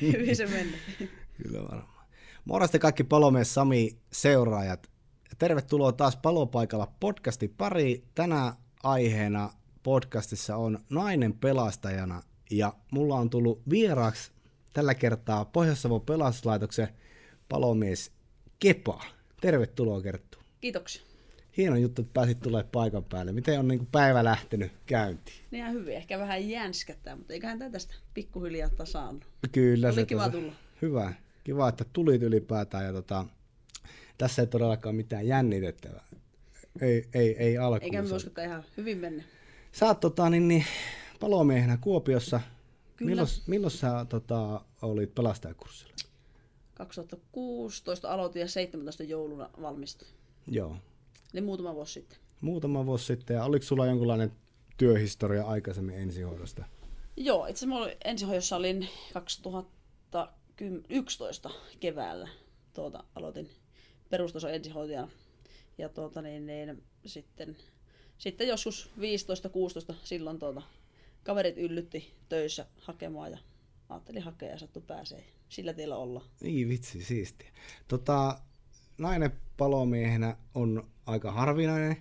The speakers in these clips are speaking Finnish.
Hyvin se meni. Kyllä varmaan. Morjesta kaikki palomies Sami seuraajat. Tervetuloa taas palopaikalla podcasti pari. Tänä aiheena podcastissa on nainen pelastajana ja mulla on tullut vieraaksi tällä kertaa Pohjois-Savon pelastuslaitoksen palomies Kepa. Tervetuloa Kerttu. Kiitoksia. Hieno juttu, että pääsit tulemaan paikan päälle. Miten on niin päivä lähtenyt käyntiin? Ne ihan hyvin. Ehkä vähän jänskättää, mutta eiköhän tämä tästä pikkuhiljaa tasaannut. Kyllä. Oli se kiva tuossa- tulla. Hyvä. Kiva, että tulit ylipäätään. Ja tota, tässä ei todellakaan mitään jännitettävää. Ei, ei, ei alkuun. Eikä me uskokaan ihan hyvin mennä. Sä oot tota, niin, niin, palomiehenä Kuopiossa. Kyllä. Milloin, milloin sä tota, olit pelastajakurssilla? 2016 aloitin ja 17 jouluna valmistuin. Joo. Niin muutama vuosi sitten. Muutama vuosi sitten. Ja oliko sulla jonkunlainen työhistoria aikaisemmin ensihoidosta? Joo, itse asiassa olin ensihoidossa olin 2011 keväällä. Tuota, aloitin perustason ensihoitajana. Ja tuota, niin, niin, sitten, sitten joskus 15-16 silloin tuota, kaverit yllytti töissä hakemaan ja ajattelin hakea ja sattu pääsee. Sillä tiellä olla. Niin vitsi, siistiä. Tota, nainen palomiehenä on aika harvinainen.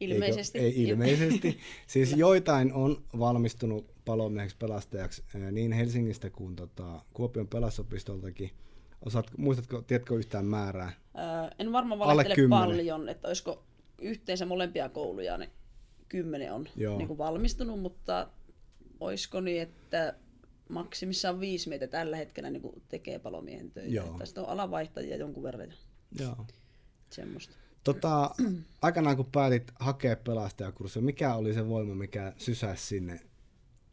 Ilmeisesti. Eikö? Ei ilmeisesti. siis joitain on valmistunut palomieheksi pelastajaksi ää, niin Helsingistä kuin tota, Kuopion pelasopistoltakin. Osaat, muistatko, tiedätkö yhtään määrää? Öö, en varmaan valehtele kymmenen. paljon, että olisiko yhteensä molempia kouluja, niin kymmenen on Joo. niin kuin valmistunut, mutta olisiko niin, että maksimissaan viisi meitä tällä hetkellä niin tekee palomiehen töitä. Joo. Sitten on alavaihtajia jonkun verran Joo. semmoista. Tota, aikanaan kun päätit hakea pelastajakurssia, mikä oli se voima, mikä sysäsi sinne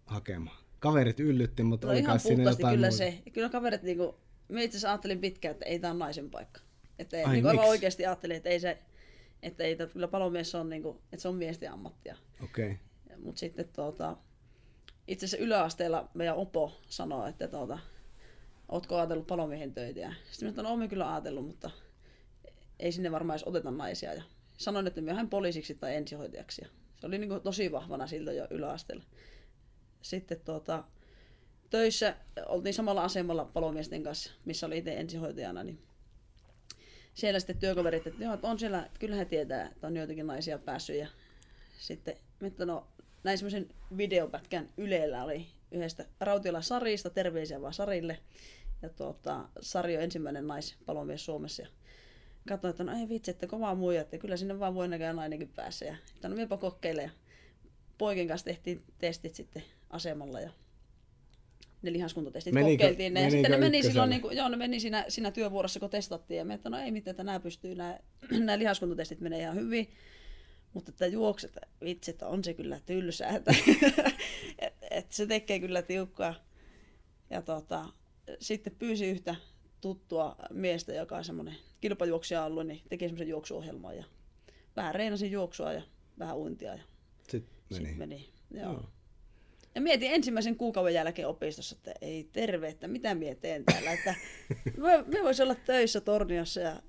hakemaan? Kaverit yllytti, mutta No oli ihan siinä jotain kyllä muuta. se. Kyllä kaverit, niin kuin, me itse asiassa ajattelin pitkään, että ei tämä ole naisen paikka. Että Ai, niin kuin aivan oikeasti ajattelin, että ei se, että ei, että kyllä palomies on, niin kuin, että se on miesten ammattia. Okei. Okay. Mutta sitten tuota, itse asiassa yläasteella meidän opo sanoi, että tuota, ootko ajatellut palomiehen töitä? Ja sitten mä sanoin, no, kyllä ajatellut, mutta ei sinne varmaan edes oteta naisia. Ja sanoin, että myöhään poliisiksi tai ensihoitajaksi. Ja se oli niin tosi vahvana silloin jo yläasteella. Sitten tuota, töissä oltiin samalla asemalla palomiesten kanssa, missä oli itse ensihoitajana, niin siellä sitten työkaverit, että, joo, että on siellä, kyllä he tietää, että on joitakin naisia päässyt. Ja sitten, että no, näin semmoisen videopätkän Ylellä oli yhdestä Rautiola Sarista, terveisiä vaan Sarille. Ja tuota, Sari on ensimmäinen naispalomies Suomessa. Ja katsoin, että no ei vitsi, että kovaa muija, että kyllä sinne vaan voi näköjään nainenkin päässä. Ja että no minäpä kokeile. Ja poikien kanssa tehtiin testit sitten asemalla ja ne lihaskuntotestit Menikö- kokeiltiin. Ne, ja sitten ne meni ykkösellä? silloin, niin kuin, joo, ne meni siinä, siinä työvuorossa, kun testattiin. Ja me, että no ei mitään, että nämä pystyy, nämä, nämä lihaskuntotestit menee ihan hyvin. Mutta että juokset, vitsi, että on se kyllä tylsää. Että, et, et se tekee kyllä tiukkaa. Ja tota, sitten pyysi yhtä tuttua miestä, joka on semmoinen kilpajuoksija ollut, niin teki semmoisen juoksuohjelman. Ja vähän reinasin juoksua ja vähän uintia. Ja Sitten meni. sitten meni. Joo. Joo. Joo. Ja mietin ensimmäisen kuukauden jälkeen opistossa, että ei terve, että mitä mie teen täällä. Että me, me voisi olla töissä Torniossa ja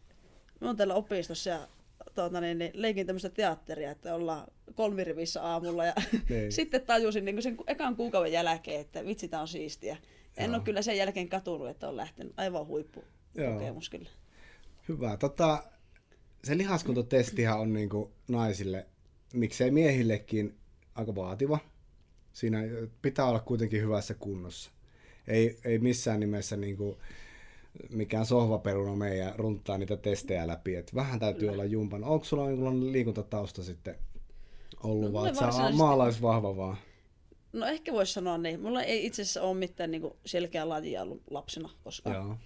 me on täällä opistossa ja tuota, niin, niin, leikin tämmöistä teatteria, että ollaan kolmirivissä aamulla. Ja Niin. sitten tajusin niin sen ekan kuukauden jälkeen, että vitsi, tää on siistiä. En Joo. ole kyllä sen jälkeen katunut, että on lähtenyt aivan huippu Joo. kokemus kyllä. Hyvä. Tota, se lihaskuntotestihan on niinku naisille, miksei miehillekin, aika vaativa. Siinä pitää olla kuitenkin hyvässä kunnossa. Ei, ei missään nimessä niinku mikään sohvaperuna meidän runttaa niitä testejä läpi. Et vähän täytyy olla jumpan. Onko sulla jonkunlainen liikuntatausta sitten ollut, No, vaan että sä maalaisvahva vaan? No ehkä voisi sanoa niin. Mulla ei itse asiassa ole mitään niin selkeää lajia ollut lapsena koskaan. Joo.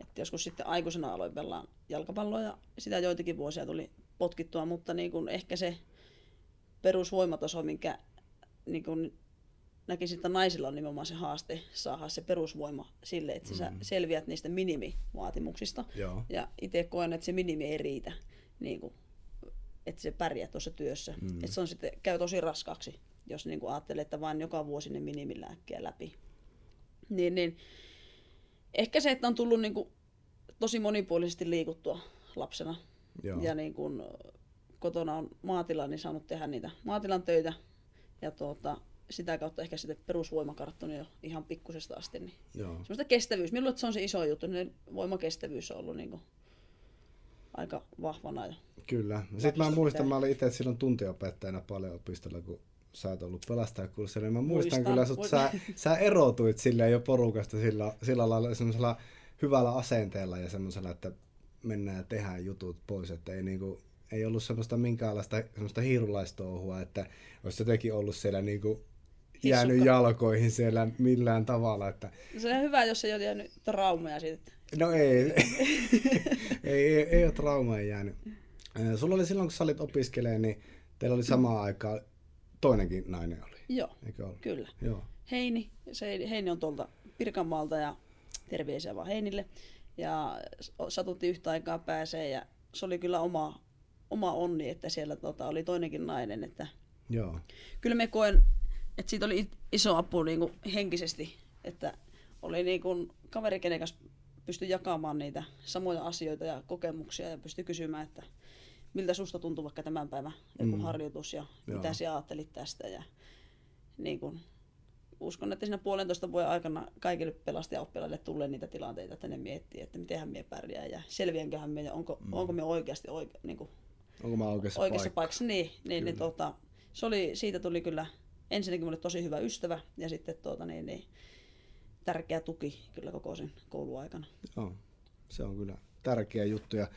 Et joskus sitten aikuisena aloin pelaa jalkapalloa ja sitä joitakin vuosia tuli potkittua, mutta niin kuin ehkä se perusvoimataso, minkä niin kuin näkisin, että naisilla on nimenomaan se haaste saada se perusvoima sille, että mm. sä selviät niistä minimivaatimuksista. Joo. Ja itse koen, että se minimi ei riitä, niin kuin, että se pärjää tuossa työssä. Mm. Että se on sitten, käy tosi raskaaksi, jos niin kuin ajattelee, että vain joka vuosi ne minimilääkkeä läpi. Niin, niin ehkä se, että on tullut niin kuin tosi monipuolisesti liikuttua lapsena. Joo. Ja niin kuin kotona on maatila, niin saanut tehdä niitä maatilan töitä. Ja tuota, sitä kautta ehkä sitten perusvoimakarttoni jo ihan pikkusesta asti. Niin Joo. semmoista kestävyys. Minulle se on se iso juttu, niin voimakestävyys on ollut niin kuin aika vahvana. Ja Kyllä. Sitten mä muistan, mä olin itse silloin tuntiopettajana paljon opistolla, kun sä oot ollut pelastajakurssilla, niin mä muistan, Muistan. kyllä, että sä, sä erotuit silleen jo porukasta sillä, sillä lailla semmoisella hyvällä asenteella ja semmoisella, että mennään ja tehdään jutut pois, että ei niinku, ei ollut semmoista minkäänlaista semmoista hiirulaistouhua, että olisi jotenkin ollut siellä niinku jäänyt Hissukka. jalkoihin siellä millään tavalla, että se on hyvä, jos ei ole jäänyt traumeja siitä. No ei, ei, ei, ei ole traumaa jäänyt. Sulla oli silloin, kun sä olit opiskelemaan, niin teillä oli samaan aikaan toinenkin nainen oli, Joo, eikö ollut? kyllä. Joo. Heini, se, Heini on tuolta Pirkanmaalta ja terveisiä vaan Heinille. Ja satutti yhtä aikaa pääsee ja se oli kyllä oma, oma onni, että siellä tota, oli toinenkin nainen. Että Joo. kyllä me koen, että siitä oli iso apu niin kuin henkisesti, että oli niin kuin kaveri, kenen kanssa pystyi jakamaan niitä samoja asioita ja kokemuksia ja pystyi kysymään, että miltä susta tuntuu vaikka tämän päivän joku Mm. harjoitus ja Joo. mitä sinä ajattelit tästä. Ja niin kuin, uskon, että siinä puolentoista vuoden aikana kaikille pelastajaoppilaille tulee niitä tilanteita, että ne miettii, että mitenhän me pärjää ja selviänköhän me ja onko, mm. onko me oikeasti oike, niin kuin, Onko mä oikeassa, oikeassa paikassa? paikassa. Niin, niin, niin tota, se oli, siitä tuli kyllä ensinnäkin mulle tosi hyvä ystävä ja sitten tuota, niin, niin, tärkeä tuki kyllä koko sen kouluaikana. Joo. Se on kyllä tärkeä juttu. Ja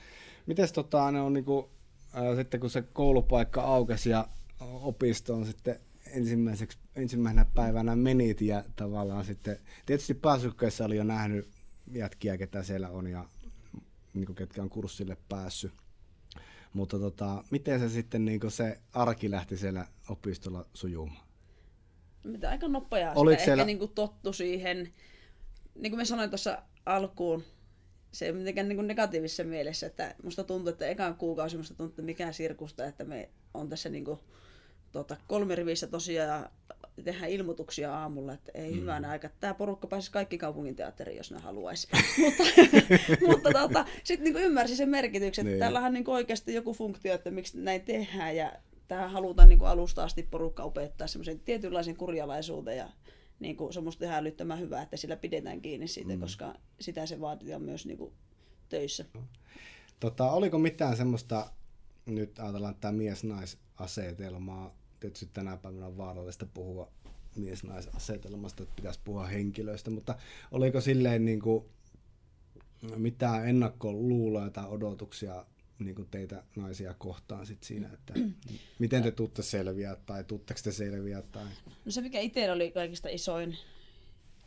mites tota, ne on niinku, ää, sitten kun se koulupaikka aukesi ja opistoon sitten ensimmäiseksi, ensimmäisenä päivänä menit ja tavallaan sitten, tietysti pääsykkeessä oli jo nähnyt jätkiä, ketä siellä on ja niin kuin ketkä on kurssille päässyt. Mutta tota, miten se sitten niin se arki lähti siellä opistolla sujumaan? Mitä aika nopeaa Oliko sitä siellä- ehkä niin kuin tottu siihen, niin kuin mä sanoin tuossa alkuun, se ei mitenkään niin kuin negatiivisessa mielessä, että musta tuntuu, että ekan kuukausi musta tuntuu, että mikään sirkusta, että me on tässä niin kuin, tota, kolme rivissä tosiaan ja tehdään ilmoituksia aamulla, että ei mm. hyvänä aika, tämä porukka pääsisi kaikki kaupungin teatteriin, jos ne haluaisi. mutta mutta tota, sitten niin ymmärsi sen merkityksen, että Niin. täällähän on niin oikeasti joku funktio, että miksi näin tehdään ja tähän halutaan niin alusta asti porukka opettaa semmoisen tietynlaisen kurjalaisuuden ja niin kuin, se on musta ihan älyttömän hyvä, että sillä pidetään kiinni siitä, mm. koska sitä se vaaditaan myös niin kuin, töissä. Tota, oliko mitään semmoista, nyt ajatellaan tämä mies-naisasetelmaa, tietysti tänä päivänä on vaarallista puhua mies-naisasetelmasta, että pitäisi puhua henkilöistä, mutta oliko silleen niin kuin, mitään ennakkoluuloja tai odotuksia niin kuin teitä naisia kohtaan sit siinä, että miten te tuutte selviää tai tuutteko te selviää tai... No se, mikä itsellä oli kaikista isoin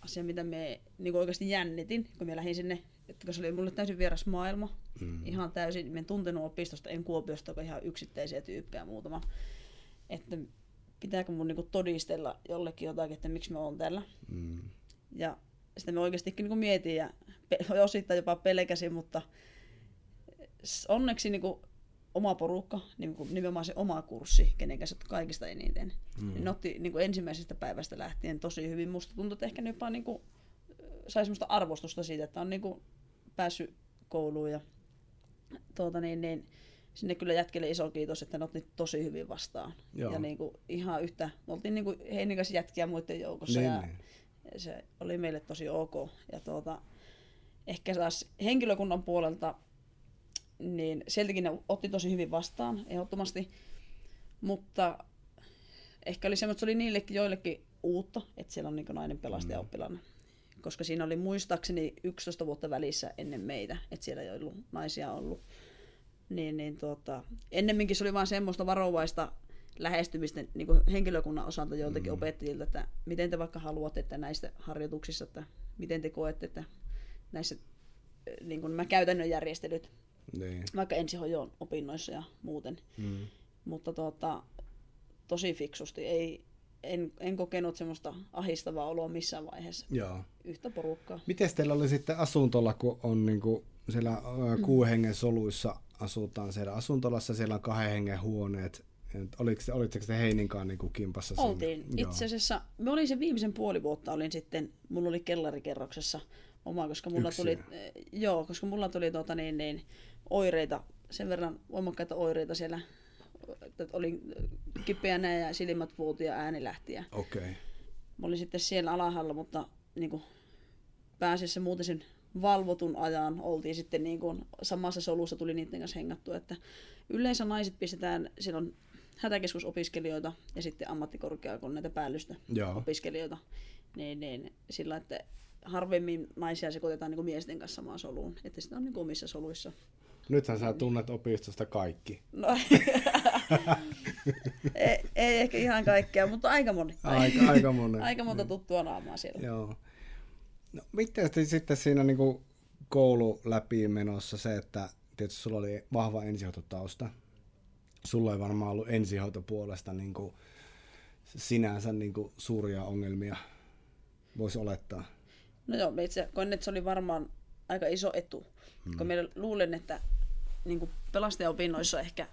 asia, mitä me niin oikeasti jännitin, kun mä lähdin sinne, että kun se oli mulle täysin vieras maailma, mm. ihan täysin, mä en tuntenut opistosta, en Kuopiosta, kun ihan yksittäisiä tyyppejä muutama, että pitääkö mun niin todistella jollekin jotakin, että miksi mä oon täällä. Mm. Ja sitten mä oikeastikin niin mietin ja pe- osittain jopa pelkäsin, mutta onneksi niin kuin oma porukka, niin kuin nimenomaan se oma kurssi, kenen kanssa kaikista eniten, mm. niin ne otti niin kuin ensimmäisestä päivästä lähtien tosi hyvin. Musta tuntuu, että ehkä ne jopa niin kuin, sai semmoista arvostusta siitä, että on niin kuin päässyt kouluun ja tuota niin, niin, sinne kyllä jätkelle iso kiitos, että ne otti tosi hyvin vastaan. Joo. Ja niin kuin ihan yhtä, me oltiin niin kuin Heinin kanssa jätkiä muiden joukossa Niin, ja niin. se oli meille tosi ok. Ja tuota, ehkä taas henkilökunnan puolelta, niin sieltäkin ne otti tosi hyvin vastaan, ehdottomasti. Mutta ehkä oli semmoinen, että se oli niillekin joillekin uutta, että siellä on niin nainen pelastaja oppilaana. Koska siinä oli muistaakseni 11 vuotta välissä ennen meitä, että siellä ei ollut naisia ollut. Niin, niin tuota, ennemminkin se oli vain semmoista varovaista lähestymistä niin kuin henkilökunnan osalta joiltakin mm. opettajilta, että miten te vaikka haluatte, että näistä harjoituksissa, että miten te koette, että näissä eh, niin kuin nämä käytännön järjestelyt, Niin. vaikka ensihoidon opinnoissa ja muuten. Mm. Mutta tuota, tosi fiksusti. Ei, en, en kokenut semmoista ahistavaa oloa missään vaiheessa. Joo. Yhtä porukkaa. Miten teillä oli sitten asuntola, kun on niinku siellä ää, kuuden hengen soluissa asutaan siellä asuntolassa, siellä on kahden hengen huoneet. Et Oliko, se- olitteko te Heininkaan niinku kimpassa siinä? Oltiin. Joo. Itse asiassa, me olin sen viimeisen puoli vuotta, olin sitten, mulla oli kellarikerroksessa oma, koska mulla Yksin. tuli, joo, koska mulla tuli tota niin, niin, oireita, sen verran voimakkaita oireita siellä että olin kipeänä ja silmät vuoti ja ääni lähti. Ja. Okay. mä olin sitten siellä alhaalla, mutta niin kuin, pääasiassa muuten sen valvotun ajan oltiin sitten niin kuin, samassa solussa tuli niiden kanssa hengattua, että yleensä naiset pistetään, siellä on hätäkeskusopiskelijoita ja sitten ammattikorkeakoulun näitä päällystä Joo. opiskelijoita, niin, niin sillä, että harvemmin naisia sekoitetaan niin miesten kanssa samaan soluun, että sitä on niin omissa soluissa. Nythän sä tunnet opistosta kaikki. No, ei, ei, ehkä ihan kaikkea, mutta aika moni. Aika, aika monen. aika monta tuttua naamaa siellä. Joo. No, miten sitten siinä niin kuin koulu läpi menossa se, että tietysti sulla oli vahva ensihoitotausta. Sulla ei varmaan ollut ensihoitopuolesta niin kuin sinänsä niin kuin suuria ongelmia, voisi olettaa. No joo, itse koin, että se oli varmaan aika iso etu. Hmm. Kun meillä luulen, että niin kuin pelastajaopinnoissa ehkä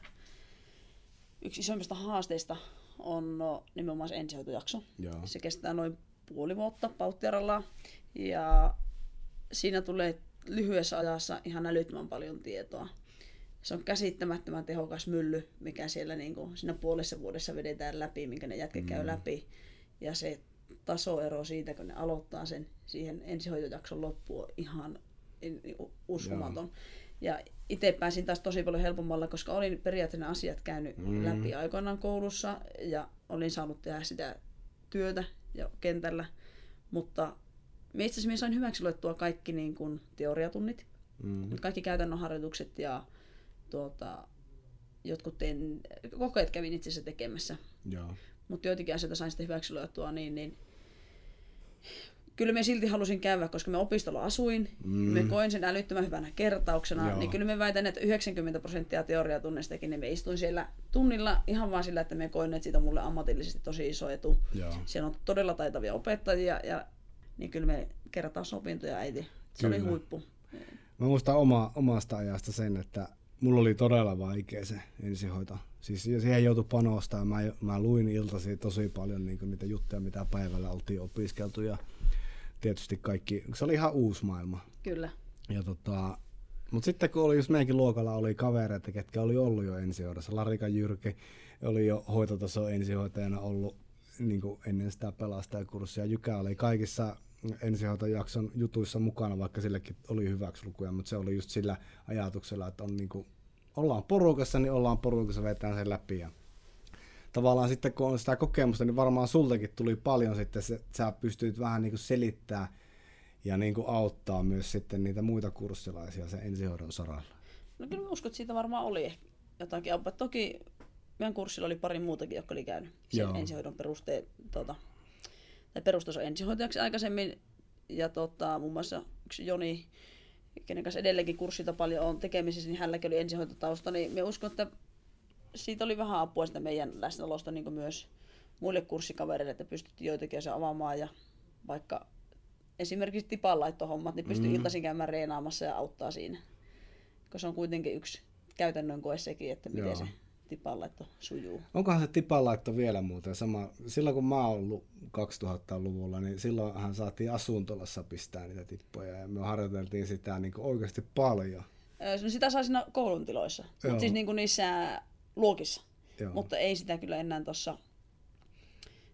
yksi isoimmista haasteista on no, nimenomaan se ensihoitojakso. Joo. Se kestää noin puoli vuotta pauttiaralla ja siinä tulee lyhyessä ajassa ihan älyttömän paljon tietoa. Se on käsittämättömän tehokas mylly, mikä siellä niin kuin, siinä puolessa vuodessa vedetään läpi, minkä ne jätket mm. käy läpi. Ja se tasoero siitä, kun ne aloittaa sen siihen ensihoitojakson loppuun, on ihan uskomaton. Joo. Ja itse pääsin taas tosi paljon helpommalla, koska olin periaatteessa asiat käynyt mm. läpi aikoinaan koulussa ja olin saanut tehdä sitä työtä ja kentällä. Mutta itse asiassa sain hyväksi luettua kaikki niin kuin teoriatunnit, mm. kaikki käytännön harjoitukset ja tuota, jotkut tein, kokeet kävin itse asiassa tekemässä. Mutta joitakin asioita sain sitten hyväksi luettua, niin, niin kyllä me silti halusin käydä, koska me opistolla asuin, mm. me koin sen älyttömän hyvänä kertauksena, Joo. niin kyllä me väitän, että 90 prosenttia teoriatunnistakin, niin me istuin siellä tunnilla ihan vaan sillä, että me koin, että siitä on mulle ammatillisesti tosi iso etu. Joo. Siellä on todella taitavia opettajia, ja niin kyllä me kertausopintoja äiti. Se kyllä. oli huippu. Mä muistan oma, omasta ajasta sen, että mulla oli todella vaikea se ensihoito. Siis siihen joutui panostaa. Mä, mä luin iltasi tosi paljon niin niitä juttuja, mitä päivällä oltiin opiskeltu. Ja tietysti kaikki, se oli ihan uusi maailma. Kyllä. Ja tota, mutta sitten kun oli just meidänkin luokalla oli kavereita, ketkä oli ollut jo ensihoidossa. Larika Jyrki oli jo hoitotaso ensihoitajana ollut niin ennen sitä pelastajakurssia. Jykä oli kaikissa ensihoitojakson jutuissa mukana, vaikka sillekin oli hyväksi lukuja, mutta se oli just sillä ajatuksella, että on niin kuin, ollaan porukassa, niin ollaan porukassa, vetään sen läpi. Ja tavallaan sitten kun on sitä kokemusta, niin varmaan sultakin tuli paljon sitten, että sä pystyt vähän niin kuin selittää ja niin kuin auttaa myös sitten niitä muita kurssilaisia sen ensihoidon saralla. No kyllä mä uskon, että siitä varmaan oli jotakin apua. Toki meidän kurssilla oli pari muutakin, jotka oli käynyt sen ensihoidon perusteet, tuota, tai perustaso ensihoitajaksi aikaisemmin. Ja tota, muun muassa yksi Joni, kenen kanssa edelleenkin kurssilta paljon on tekemisissä, niin hänelläkin oli ensihoitotausta, niin me uskon, että siitä oli vähän apua sitä meidän läsnäolosta niin myös muille kurssikavereille, että pystyttiin joitakin se avaamaan ja vaikka esimerkiksi tipanlaittohommat, niin pystyy mm. iltaisin käymään reenaamassa ja auttaa siinä. Koska se on kuitenkin yksi käytännön koe sekin, että miten Joo. se tipanlaitto sujuu. Onkohan se tipanlaitto vielä muuten sama? Silloin kun mä oon ollut 2000-luvulla, niin silloinhan saatiin asuntolassa pistää niitä tippoja ja me harjoiteltiin sitä niin oikeasti paljon. No sitä saa siinä koulun tiloissa, mutta siis niin kuin niissä luokissa. Joo. Mutta ei sitä kyllä enää tuossa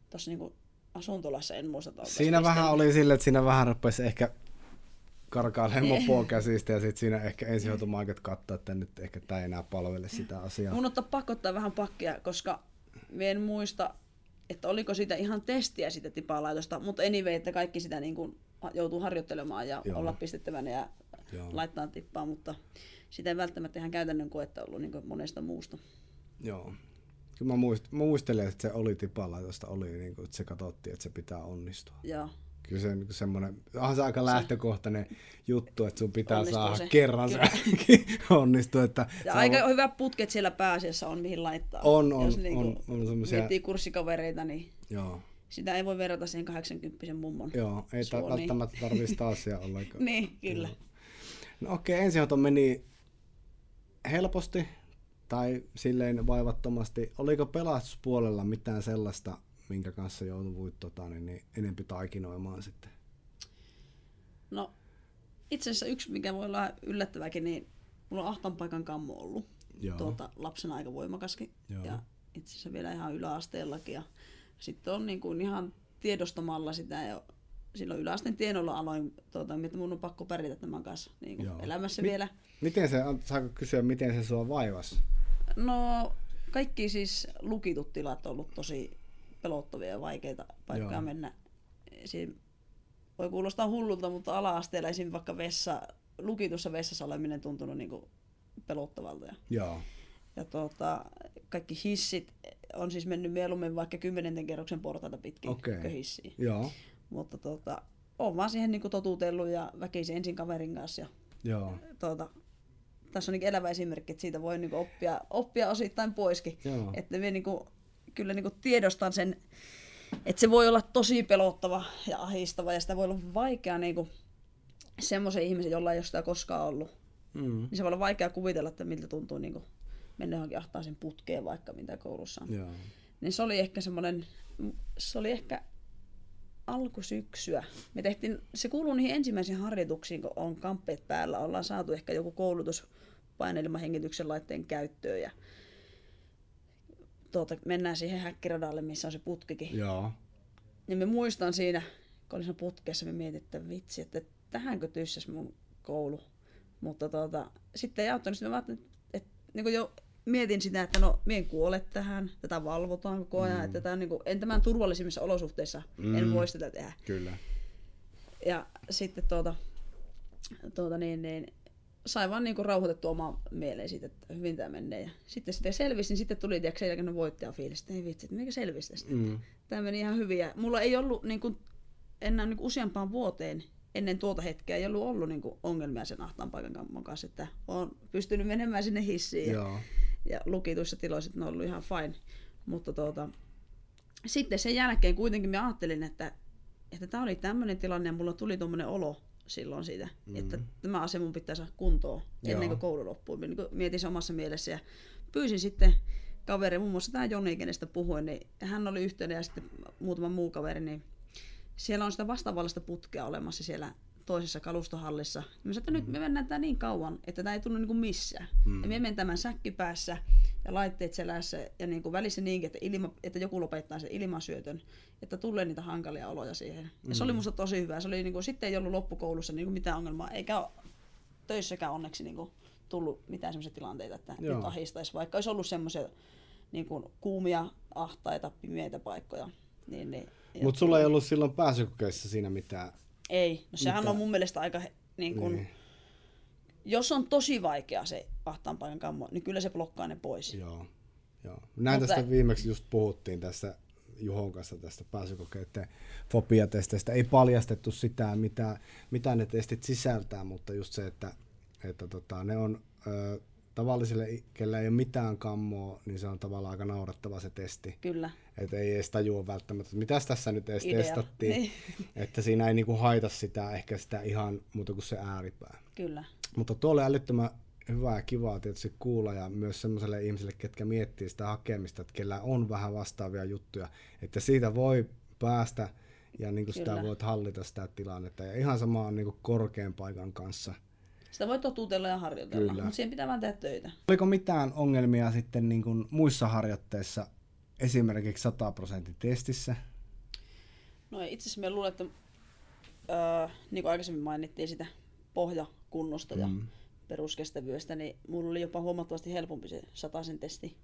tossa niin asuntolassa en muista. Siinä vähän oli sille, että siinä vähän rupesi ehkä karkailemaan mopoa käsistä ja sitten siinä ehkä ensihoitomaikat katsoa, että nyt ehkä tämä ei enää palvele sitä asiaa. Mun ottaa pakottaa vähän pakkia, koska en muista, että oliko siitä ihan testiä sitä tipalaitosta, mutta anyway, että kaikki sitä niin kuin joutuu harjoittelemaan ja Joo. olla pistettävänä ja Joo. laittaa tippaa, mutta sitä ei välttämättä ihan käytännön koetta ollut niin monesta muusta. Joo. Kyllä mä, muist, muistelen, että se oli tipalaitosta, oli niin kuin, että se katsottiin, että se pitää onnistua. Joo. Kyllä se niin semmoinen, onhan se aika lähtökohtainen juttu, että sun pitää saada se. kerran Kyllä. se onnistua. Että ja aika on... hyvä putket siellä pääasiassa on, mihin laittaa. On, on, Jos on, niin on, on semmoisia... miettii kurssikavereita, niin Joo. sitä ei voi verrata siihen 80 mummon Joo, ei ta- välttämättä tarvitsisi taas ollenkaan. niin, kyllä. Joo. No okei, okay, ensihoito meni helposti tai silleen vaivattomasti. Oliko pelastuspuolella mitään sellaista, minkä kanssa joutuvuit tota, niin, niin enempi taikinoimaan sitten? No itse asiassa yksi, mikä voi olla yllättäväkin, niin mulla on ahtan paikan kammo ollut. Joo. tuota, lapsena aika voimakaskin. Joo. Ja itse asiassa vielä ihan yläasteellakin. Ja sitten on niin kuin ihan tiedostamalla sitä ja silloin yläasteen tienolla aloin, tuota, että mun on pakko pärjätä tämän kanssa niin kuin elämässä Mi- vielä. Miten se, saako kysyä, miten se sua vaivas? No kaikki siis lukitut tilat on ollut tosi pelottavia ja vaikeita paikkoja Joo. mennä. Siinä voi kuulostaa hullulta, mutta ala-asteella esim. vaikka vessa, lukitussa vessassa oleminen tuntunut niinku pelottavalta. Ja, Joo. ja tuota, kaikki hissit on siis mennyt mieluummin vaikka kymmenenten kerroksen portaita pitkin okay. hissiin. Joo. Mutta tuota, on vaan siihen niinku totutellut ja väkisin ensin kaverin kanssa. Ja, Joo. tuota, tässä on niinku elävä esimerkki, että siitä voi niinku oppia, oppia osittain poiskin. Joo. Että me niinku, kyllä niinku tiedostan sen, että se voi olla tosi pelottava ja ahistava ja sitä voi olla vaikea niinku, semmoisen ihmisen, jolla ei ole sitä koskaan ollut. Mm. Niin se voi olla vaikea kuvitella, että miltä tuntuu niinku, mennä johonkin ahtaaseen putkeen vaikka mitä koulussa on. Joo. Niin se oli ehkä semmoinen, se oli ehkä alkusyksyä. Me tehtiin, se kuuluu niihin ensimmäisiin harjoituksiin, kun on kamppeet päällä. Ollaan saatu ehkä joku koulutus painelmahengityksen laitteen käyttöön ja tuota, mennään siihen häkkiradalle, missä on se putkikin. Joo. Ja me muistan siinä, kun olin siinä putkessa, me mietin, että vitsi, että tähänkö tyssäs mun koulu. Mutta tuota, sitten ei auttanut, sitten mä ajattelin, että, että niin jo mietin sitä, että no, mie en kuole tähän, tätä valvotaan koko ajan, mm. että tämä on niin kuin, en tämän turvallisimmissa olosuhteissa, mm. en voi sitä tehdä. Kyllä. Ja sitten tuota, tuota niin, niin, sai vaan niinku rauhoitettua omaa mieleen siitä, että hyvin tämä menee. Ja sitten sitä selvisi, niin sitten tuli tiedätkö, sen jälkeen voittajafiilis, että ei vitsi, että mikä selvisi tästä. Mm. Tämä meni ihan hyvin. Ja mulla ei ollut niin kuin, enää niin kuin useampaan vuoteen ennen tuota hetkeä ei ollut ollut niin kuin, ongelmia sen ahtaan paikan kanssa, että on pystynyt menemään sinne hissiin Joo. ja lukituissa tiloissa, että ne on ollut ihan fine. Mutta tuota, sitten sen jälkeen kuitenkin mä ajattelin, että, että tämä oli tämmöinen tilanne ja mulla tuli tuommoinen olo silloin siitä, mm. että tämä asia mun pitää saada kuntoon ennen Joo. kuin koulu loppuu. Niin kuin mietin se omassa mielessä ja pyysin sitten kaveri, muun muassa tämä Joni, kenestä puhuin, niin hän oli yhteydessä ja sitten muutama muu kaveri, niin siellä on sitä vastaavallista putkea olemassa siellä toisessa kalustohallissa. Mä sanoin, että nyt me mennään tää niin kauan, että tämä ei tunnu niinku missään. Mm. Ja me menen tämän säkkipäässä ja laitteet selässä ja niinku välissä niinkin, että, ilma, että joku lopettaa sen ilmasyötön, että tulee niitä hankalia oloja siihen. Ja se oli musta tosi hyvä. Se oli niinku, sitten ei ollut loppukoulussa niinku mitään ongelmaa, eikä töissäkään onneksi niinku tullut mitään sellaisia tilanteita, että Joo. nyt ahistaisi, vaikka olisi ollut semmoisia niin kuin kuumia, ahtaita, pimeitä paikkoja. Niin, niin, Mutta sulla ei ollut silloin pääsykokeissa siinä mitään. Ei, no sehän Mitä? on mun mielestä aika, niin kun, Niin. jos on tosi vaikea se ahtaan paikan kammo, niin kyllä se blokkaa ne pois. Joo. Joo. Näin Mutta- tästä viimeksi just puhuttiin tässä Juhon kanssa tästä pääsykokeiden fobiatesteistä. Ei paljastettu sitä, mitä, mitä ne testit sisältää, mutta just se, että, että tota, ne on ö, tavallisille, i- kellä ei ole mitään kammoa, niin se on tavallaan aika naurattava se testi. Kyllä, Että ei edes tajua välttämättä, että mitäs tässä nyt edes Idea. testattiin. Niin. Että siinä ei niinku haita sitä, ehkä sitä ihan muuta kuin se ääripää. kyllä. Mutta tuo oli älyttömän hyvää ja kivaa tietysti kuulla ja myös semmoiselle ihmiselle, ketkä miettii sitä hakemista, että kellä on vähän vastaavia juttuja, että siitä voi päästä ja niin kuin sitä voit hallita sitä tilannetta. Ja ihan sama on niin kuin korkean paikan kanssa. Sitä voi totutella ja harjoitella, Kyllä. mutta siihen pitää vaan tehdä töitä. Oliko mitään ongelmia sitten niin kuin muissa harjoitteissa, esimerkiksi 100 prosentin testissä? No itse asiassa mä luulen, että öö, niin kuin aikaisemmin mainittiin sitä pohjakunnosta ja Mm. peruskestävyydestä, niin mulla oli jopa huomattavasti helpompi se sataisen testi,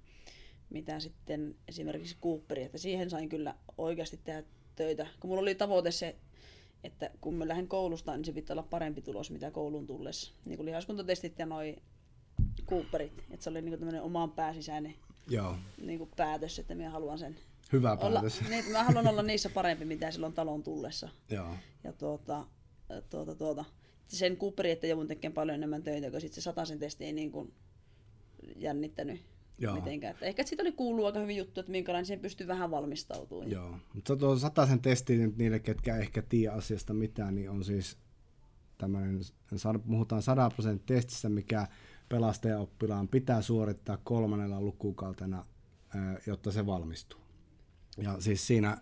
mitä sitten esimerkiksi Cooperi, että siihen sain kyllä oikeasti tehdä töitä. Kun mulla oli tavoite se, että kun mä lähden koulusta, niin se pitää olla parempi tulos, mitä kouluun tullessa. Niin kuin lihaskuntatestit ja noi Cooperit, että se oli niin tämmöinen omaan pääsisäinen Joo, niin kuin päätös, että minä haluan sen hyvä olla, päätös. niin, mä haluan olla niissä parempi, mitä silloin talon tullessa. Joo, Ja tuota, tuota, tuota, sen Cooperi, että joudun tekemään paljon enemmän töitä, kun sitten se sataisen testi ei niin kuin jännittänyt. Mitenkään. Että ehkä siitä oli kuullut aika hyvin juttu, että minkälainen siihen pystyy vähän valmistautumaan. Joo, mutta tuo sataisen testi nyt niille, ketkä ehkä tiedä asiasta mitään, niin on siis tämmöinen, puhutaan 100 prosentin testistä, mikä pelastajaoppilaan pitää suorittaa kolmannella lukukautena, jotta se valmistuu. Ja siis siinä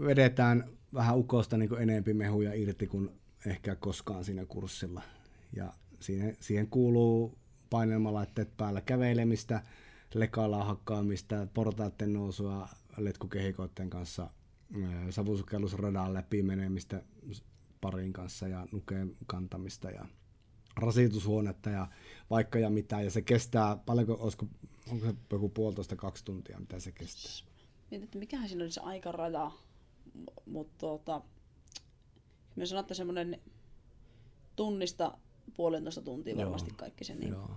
vedetään vähän ukosta niin enempi mehuja irti kuin ehkä koskaan siinä kurssilla. Ja siihen, siihen kuuluu painelmalaitteet päällä kävelemistä, lekalaa hakkaamista, portaiden nousua letkukehikoiden kanssa, savusukellusradan läpi menemistä parin kanssa ja nukeen kantamista ja rasitushuonetta ja vaikka ja mitä. Ja se kestää, paljonko, olisiko, onko se joku puolitoista kaksi tuntia, mitä se kestää? Mietin, että mikähän siinä oli se aikaraja, mutta tuota, me sanotaan, että semmoinen tunnista puolentoista tuntia varmasti Joo. kaikki sen niin Joo.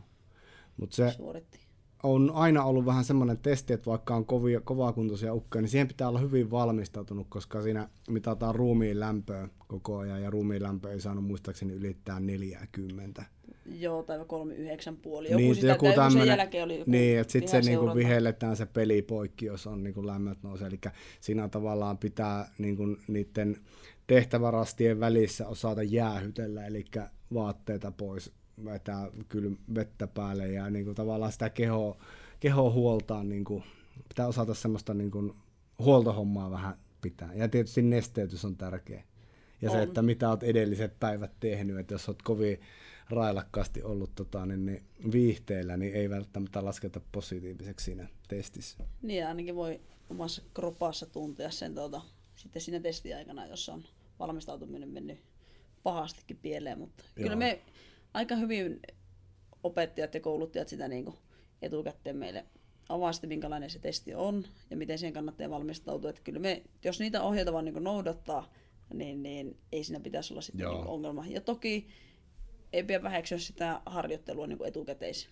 Mut se suoritti. On aina ollut vähän semmoinen testi, että vaikka on kovia, kovakuntoisia ukkoja, niin siihen pitää olla hyvin valmistautunut, koska siinä mitataan ruumiin lämpöä koko ajan, ja ruumiin lämpö ei saanut muistaakseni ylittää 40. Joo, tai 39 puoli. Joku, niin, sitä, joku tämmönen, jälkeen oli joku Niin, että sitten se niinku vihelletään se peli poikki, jos on niinku lämmöt nousee. Eli siinä tavallaan pitää niinku niiden tehtävärastien välissä osata jäähytellä, eli vaatteita pois, vetää kyllä vettä päälle ja niin kuin tavallaan sitä kehoa, kehoa huoltaa, niin kuin, pitää osata semmoista niin kuin, huoltohommaa vähän pitää. Ja tietysti nesteytys on tärkeä. Ja on. se, että mitä olet edelliset päivät tehnyt, että jos olet kovin railakkaasti ollut tota, niin, niin viihteellä, niin ei välttämättä lasketa positiiviseksi siinä testissä. Niin, ainakin voi omassa kropassa tuntea sen tuota, sitten siinä testiaikana, jos on valmistautuminen mennyt pahastikin pieleen, mutta Joo. kyllä me aika hyvin opettajat ja kouluttajat sitä niin kuin etukäteen meille avasitte, minkälainen se testi on ja miten siihen kannattaa valmistautua. Että kyllä me, jos niitä ohjeita vaan niin noudattaa, niin, niin ei siinä pitäisi olla sitten niin ongelma. Ja toki ei pidä väheksyä sitä harjoittelua niin etukäteis.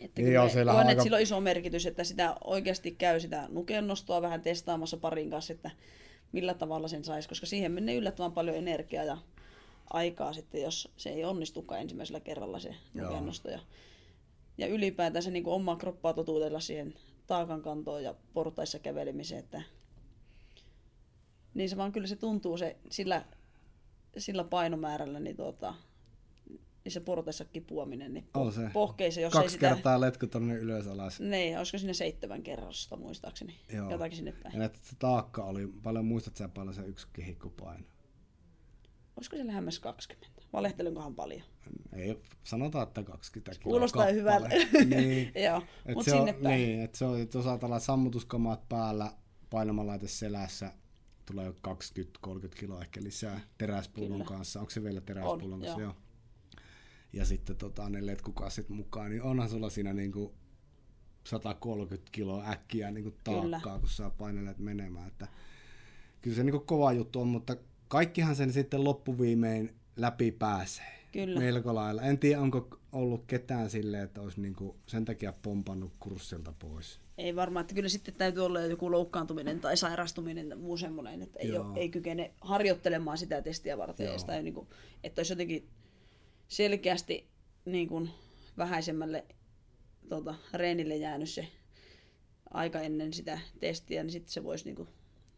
Että niin joo, on aika... että sillä on iso merkitys, että sitä oikeasti käy sitä nukennostoa vähän testaamassa parin kanssa, että millä tavalla sen saisi, koska siihen menee yllättävän paljon energiaa ja aikaa sitten, jos se ei onnistukaan ensimmäisellä kerralla se nukennosto. Ja, ja ylipäätään se niin kuin omaa kroppaa totuutella siihen taakankantoon ja portaissa kävelemiseen, että niin se vaan kyllä se tuntuu se sillä, sillä painomäärällä, niin tuota, niin se portaissa kipuaminen, niin po- se. pohkeissa, jos Kaksi ei sitä... kertaa letku tonne ylös alas. Niin, olisiko sinne seitsemän kerrosta muistaakseni, Joo. jotakin sinne päin. Ja että taakka oli, paljon muistat sä paljon se yksi kehikko paino? Olisiko se lähemmäs 20? Valehtelenkohan paljon? Ei, sanotaan, että 20 kiloa Kuulostaa hyvältä. niin. Joo, mutta sinne on, päin. Niin, että se on, että osaa tällä sammutuskamat päällä, painamalaite selässä, tulee 20-30 kiloa ehkä lisää teräspullon Kyllä. kanssa. Onko se vielä teräspullon on, kanssa? Joo. joo ja sitten tota, ne letkukassit mukaan, niin onhan sulla siinä niinku 130 kiloa äkkiä niinku taakkaa, kyllä. kun sä painelet menemään. Että kyllä se niinku kova juttu on, mutta kaikkihan sen sitten loppuviimein läpi pääsee. Kyllä. Melko lailla. En tiedä, onko ollut ketään silleen, että olisi niinku sen takia pompannut kurssilta pois. Ei varmaan, että kyllä sitten täytyy olla joku loukkaantuminen tai sairastuminen tai muu semmoinen, että ei, ole, ei kykene harjoittelemaan sitä testiä varten. Joo. Sitä, niin kuin, että olisi jotenkin selkeästi niin kuin vähäisemmälle tota, reenille jäänyt se aika ennen sitä testiä, niin sitten se voisi niin kuin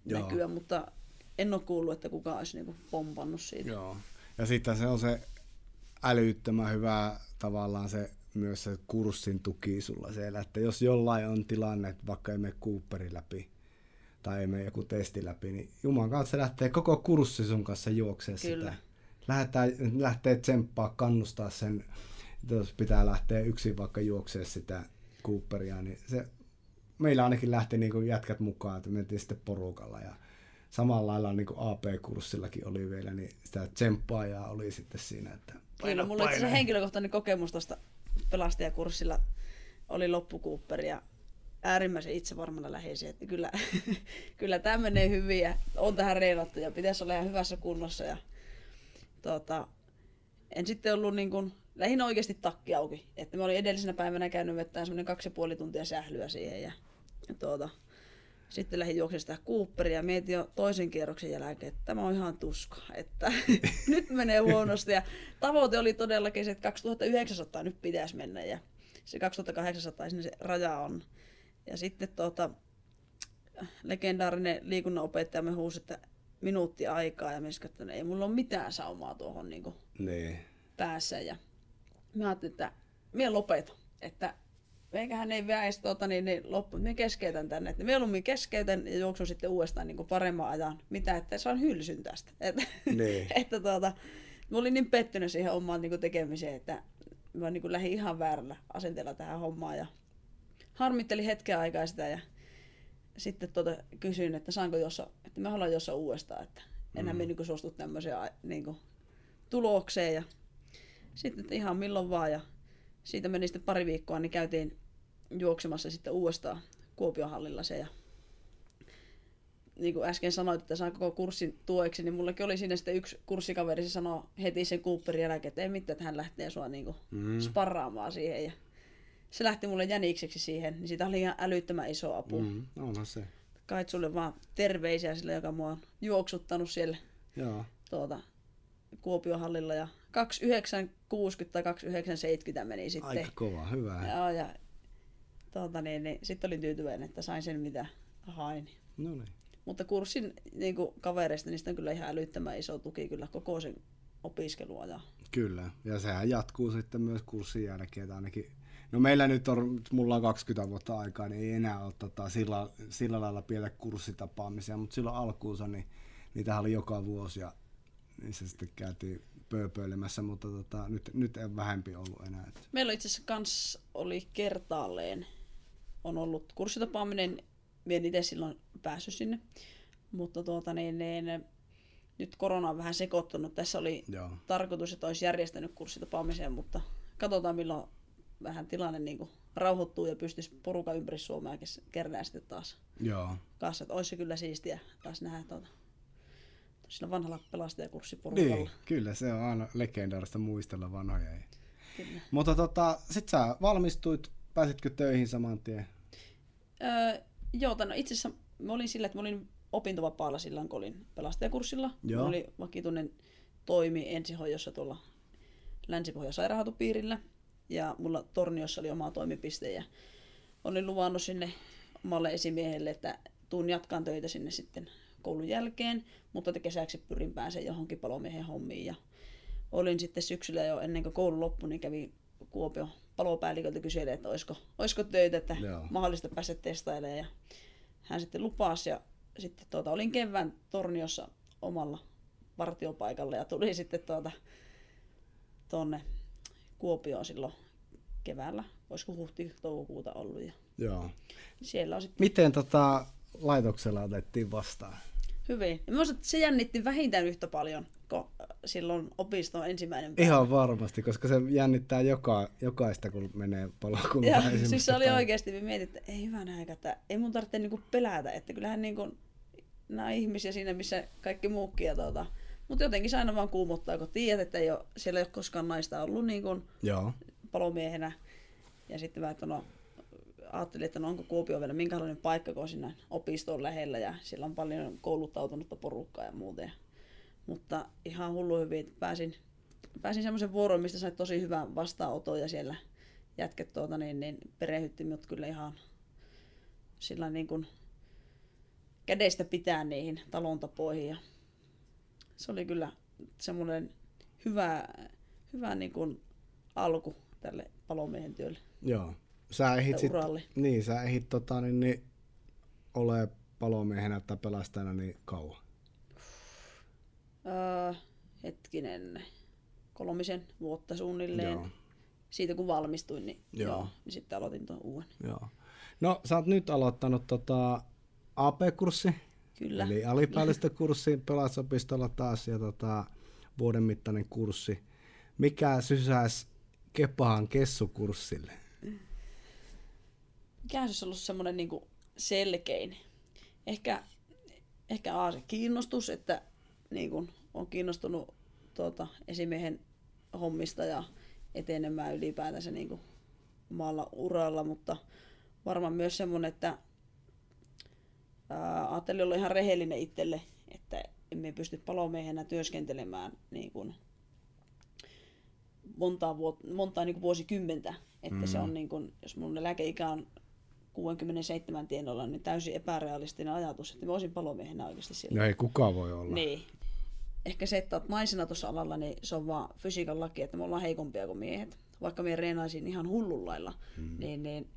näkyä, mutta en ole kuullut, että kukaan olisi niin kuin pompannut siitä. Joo. Ja sitten se on se älyttömän hyvä tavallaan se myös se kurssin tuki sulla siellä, että jos jollain on tilanne, että vaikka ei mene Cooperin läpi tai ei mene joku testi läpi, niin Jumalan kanssa se lähtee koko kurssi sun kanssa juoksee sitä lähdetään, lähtee tsemppaa, kannustaa sen, jos pitää lähteä yksin vaikka juoksee sitä Cooperia, niin se, meillä ainakin lähti niin kuin jätkät mukaan, että mentiin sitten porukalla ja samalla lailla niin kuin AP-kurssillakin oli vielä, niin sitä ja oli sitten siinä, että paina, Kyllä, mulla paina. se henkilökohtainen kokemus tuosta pelastajakurssilla oli loppukuupperi ja äärimmäisen itsevarmana läheisiä, että kyllä, kyllä tämä menee hyvin ja on tähän reenattu ja pitäisi olla ihan hyvässä kunnossa ja tota, en sitten ollut niin kuin, lähinnä oikeasti takki auki. Että mä olin edellisenä päivänä käynyt vettämään semmoinen kaksi ja puoli tuntia sählyä siihen ja, ja tuota, sitten lähdin juoksemaan sitä Cooperia ja mietin jo toisen kierroksen jälkeen, että tämä on ihan tuska, että nyt menee huonosti. Ja tavoite oli todellakin se, että 2900 nyt pitäisi mennä ja se 2800 sinne se raja on. Ja sitten tuota, legendaarinen liikunnanopettajamme huusi, että minuutti aikaa ja mietin, että ei mulla ole mitään saumaa tuohon niin kuin niin. päässä. Ja mä ajattelin, että minä lopetan, että meikähän ei edes tota, niin, niin loppu, minä keskeytän tänne. Että mieluummin keskeytän ja juoksun sitten uudestaan niin kuin paremman ajan. Mitä, että saan hylsyn tästä. Että, niin. että tuota, mä olin niin pettynyt siihen omaan niin kuin tekemiseen, että mä niin kuin lähdin ihan väärällä asenteella tähän hommaan ja harmittelin hetken aikaa sitä ja sitten tuota, kysyin, että saanko jossa, että mä haluan jossa uudestaan, että enhän mm. me niin suostu tämmöiseen niin kuin, tulokseen ja sitten että ihan milloin vaan ja siitä meni sitten pari viikkoa, niin käytiin juoksemassa sitten uudestaan Kuopion hallilla se ja niin kuin äsken sanoit, että saan koko kurssin tueksi, niin mullakin oli siinä sitten yksi kurssikaveri, se sanoi heti sen Cooperin jälkeen, että ei mitään, että hän lähtee sua niin kuin mm. sparraamaan siihen. Ja se lähti mulle jänikseksi siihen, niin siitä oli ihan älyttömän iso apu. Mm, onhan se. Kait sulle vaan terveisiä sille, joka mua on juoksuttanut siellä Joo. Tuota, Kuopion hallilla. Ja 2960 tai 2970 meni sitten. Aika kova, hyvä. Joo, ja tuota, niin, niin, sitten olin tyytyväinen, että sain sen mitä hain. No niin. Mutta kurssin niin kuin kavereista, niistä on kyllä ihan älyttömän iso tuki kyllä koko sen opiskelua. Ja... Kyllä, ja sehän jatkuu sitten myös kurssin jälkeen, että ainakin No meillä nyt on, mulla on 20 vuotta aikaa, niin ei enää ole tota, sillä, sillä lailla pientä kurssitapaamisia, mutta silloin alkuunsa niin niitä oli joka vuosi ja niissä sitten käytiin pööpöilemässä, mutta tota, nyt, nyt ei vähempi ollut enää. Meillä itse asiassa kans oli kertaalleen on ollut kurssitapaaminen, en itse silloin päässyt sinne, mutta tuota, niin, niin, nyt korona on vähän sekoittunut. Tässä oli Joo. tarkoitus, että olisi järjestänyt kurssitapaamiseen, mutta katsotaan milloin vähän tilanne niin kuin rauhoittuu ja pystyisi porukan ympäri Suomea kerää sitten taas Joo. kanssa. Että olisi se kyllä siistiä taas nähdä tuota, sillä vanhalla pelastajakurssiporukalla. Niin, kyllä se on aina legendaarista muistella vanhoja. Kyllä. Mutta tota, sit sä valmistuit, pääsitkö töihin saman tien? Öö, joo, no itse asiassa mä olin sillä, että mä olin opintovapaalla silloin, kun olin pelastajakurssilla. Joo. Mä olin vakituinen toimi ensihoidossa tuolla Länsi-Pohjan sairaanhoitopiirillä. Ja mulla Torniossa oli oma toimipiste ja olin luvannut sinne omalle esimiehelle, että tuun jatkaan töitä sinne sitten koulun jälkeen, mutta kesäksi pyrin pääsemään johonkin palomiehen hommiin. Ja olin sitten syksyllä jo ennen kuin koulu loppui, niin kävi Kuopio palopäälliköltä kyselemään, että olisiko, olisiko töitä, että Joo. mahdollista päästä testailemaan. Ja hän sitten lupasi ja sitten tuota, olin kevään Torniossa omalla vartiopaikalla ja tuli sitten tuota, tuonne Kuopioon silloin keväällä, olisiko huhti-toukokuuta ollut. Ja Joo. Siellä on sitten... Miten tota laitoksella otettiin vastaan? Hyvin. Ja minusta se jännitti vähintään yhtä paljon kuin silloin opiston ensimmäinen päivä. Ihan varmasti, koska se jännittää joka, jokaista, kun menee palokuntaan. Ja siis se oli oikeasti, me mietin, että ei hyvä aika, että ei mun tarvitse niinku pelätä, että kyllähän niinku, nämä ihmisiä siinä, missä kaikki muukin. Ja tuota, mutta jotenkin se aina vaan kuumottaa, kun tiedät, että ei ole, siellä ei ole koskaan naista ollut niin kuin Joo. palomiehenä. Ja sitten mä, että no, ajattelin, että no onko Kuopio vielä minkälainen paikka, kun on siinä opistoon lähellä ja siellä on paljon kouluttautunutta porukkaa ja muuta. Mutta ihan hullu hyvin, että pääsin, pääsin semmoisen vuoroon, mistä sai tosi hyvän vastaanoton ja siellä jätket tuota, niin, niin perehytti minut kyllä ihan sillä niin kuin kädestä pitää niihin talontapoihin ja se oli kyllä semmoinen hyvä, hyvä niin kuin alku tälle palomiehen työlle. Joo. Sä ehdit, sit, niin, sä ehdit tota, niin, niin, ole palomiehenä tai pelastajana niin kauan? Öö, hetkinen, kolmisen vuotta suunnilleen. Joo. Siitä kun valmistuin, niin, joo. Joo, niin sitten aloitin tuon uuden. Joo. No, sä oot nyt aloittanut tota AP-kurssi Kyllä. Eli alipäällystökurssi pelastusopistolla taas ja tota, vuoden mittainen kurssi. Mikä sysäisi Kepahan kessukurssille? Mikä olisi ollut semmoinen niinku selkein? Ehkä, ehkä A, se kiinnostus, että niinku, on kiinnostunut tuota, esimiehen hommista ja etenemään ylipäätänsä niinku, omalla uralla, mutta varmaan myös semmoinen, että ää, ajattelin olla ihan rehellinen itselle, että emme pysty palomiehenä työskentelemään niin kuin montaa, vuot- montaa niin kuin vuosikymmentä. Että mm. se on, niin kuin, jos mun eläkeikä on 67 tienoilla, niin täysin epärealistinen ajatus, että mä olisin palomiehenä oikeasti sillä. No ei kukaan voi olla. Niin. Ehkä se, että olet naisena tuossa alalla, niin se on vaan fysiikan laki, että me ollaan heikompia kuin miehet. Vaikka me reenaisin ihan hullullailla, mm. niin, niin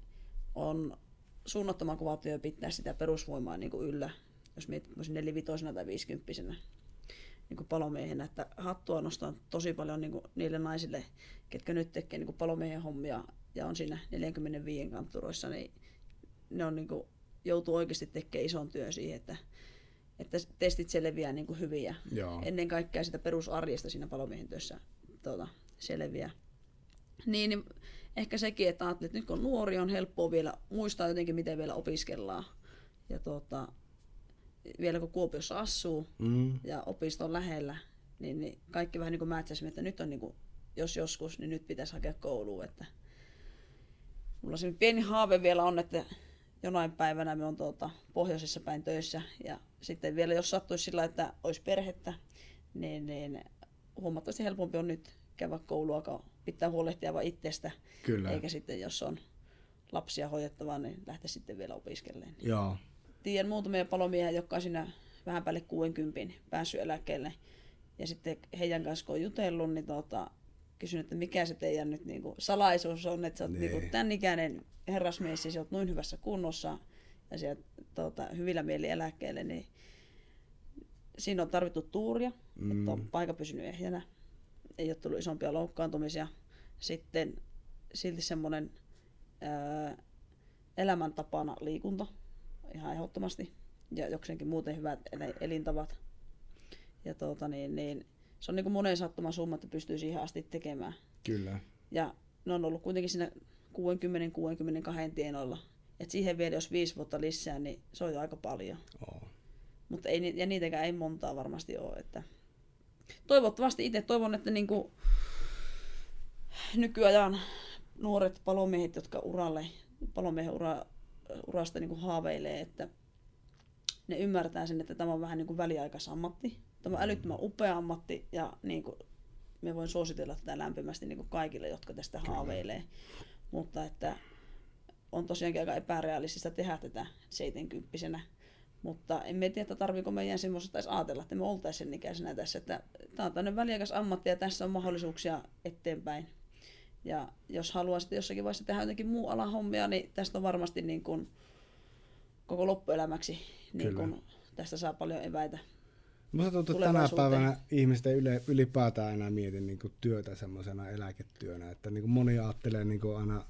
on suunnattoman kova työ pitää sitä perusvoimaa niin kuin yllä, jos mietit nelivitoisena tai viisikymppisenä. niin kuin palomiehenä, että hattua nostan tosi paljon niin kuin niille naisille, ketkä nyt tekee niin kuin palomiehen hommia ja on siinä 45 kantturoissa, niin ne on niin kuin, joutuu oikeasti tekemään ison työn siihen, että, että testit selviää niin kuin hyvin ja Joo. ennen kaikkea sitä perusarjesta siinä palomiehen työssä tuota, selviää. Niin, niin ehkä sekin, että ajattelin, että nyt kun on nuori, on helppoa vielä muistaa jotenkin, miten vielä opiskellaan. Ja tuota, vielä kun Kuopiossa asuu Mm. ja opisto on lähellä, niin, niin kaikki vähän niin kuin mätsäsimme, että nyt on niin kuin, jos joskus, niin nyt pitäisi hakea kouluun. Että mulla se pieni haave vielä on, että jonain päivänä me on tuota, pohjoisessa päin töissä ja sitten vielä jos sattuisi sillä, että olisi perhettä, niin, niin huomattavasti helpompi on nyt käydä koulua, kun pitää huolehtia vain itsestä, Kyllä. eikä sitten jos on lapsia hoidettavaa, niin lähteä sitten vielä opiskelemaan. Joo. Tiedän muutamia palomiehiä, jotka on siinä vähän päälle 60 päässyt eläkkeelle. Ja sitten heidän kanssa kun on jutellut, niin tota, kysyn, että mikä se teidän nyt niinku salaisuus on, että sä oot Niin. niinku tämän ikäinen herrasmies ja sä oot noin hyvässä kunnossa ja sä tota, hyvillä mieli eläkkeelle, niin siinä on tarvittu tuuria, mm. että on paikka pysynyt ehjänä, ei ole tullut isompia loukkaantumisia. Sitten silti semmoinen elämäntapana liikunta ihan ehdottomasti ja jokseenkin muuten hyvät elintavat. Ja tuota, niin, niin, se on niin kuin monen sattuman summa, että pystyy siihen asti tekemään. Kyllä. Ja ne on ollut kuitenkin siinä 60-62 tienoilla. Et siihen vielä jos viisi vuotta lisää, niin se on jo aika paljon. Oo. Mutta ei, ja niitäkään ei montaa varmasti ole. Että toivottavasti itse toivon, että niinku nykyajan nuoret palomiehet, jotka uralle, palomiehen ura, urasta niinku haaveilee, että ne ymmärtää sen, että tämä on vähän niin kuin väliaikaisammatti. Tämä on älyttömän upea ammatti ja niin kuin, me voin suositella tätä lämpimästi niin kuin kaikille, jotka tästä haaveilee. Mutta että on tosiaankin aika epärealistista tehdä tätä 70 mutta en tiedä, että tarviiko meidän semmoista edes ajatella, että me oltaisiin sen ikäisenä tässä. Että tämä on tämmöinen väliaikais ammatti ja tässä on mahdollisuuksia eteenpäin. Ja jos haluaa sitten jossakin vaiheessa tehdä jotenkin muu alan hommia, niin tästä on varmasti niin kuin koko loppuelämäksi niin kuin tästä saa paljon eväitä. Musta tuntuu, että tänä päivänä ihmiset ei yle, ylipäätään enää mieti niin kuin työtä semmoisena eläketyönä. Että niin kuin moni ajattelee niin kuin aina,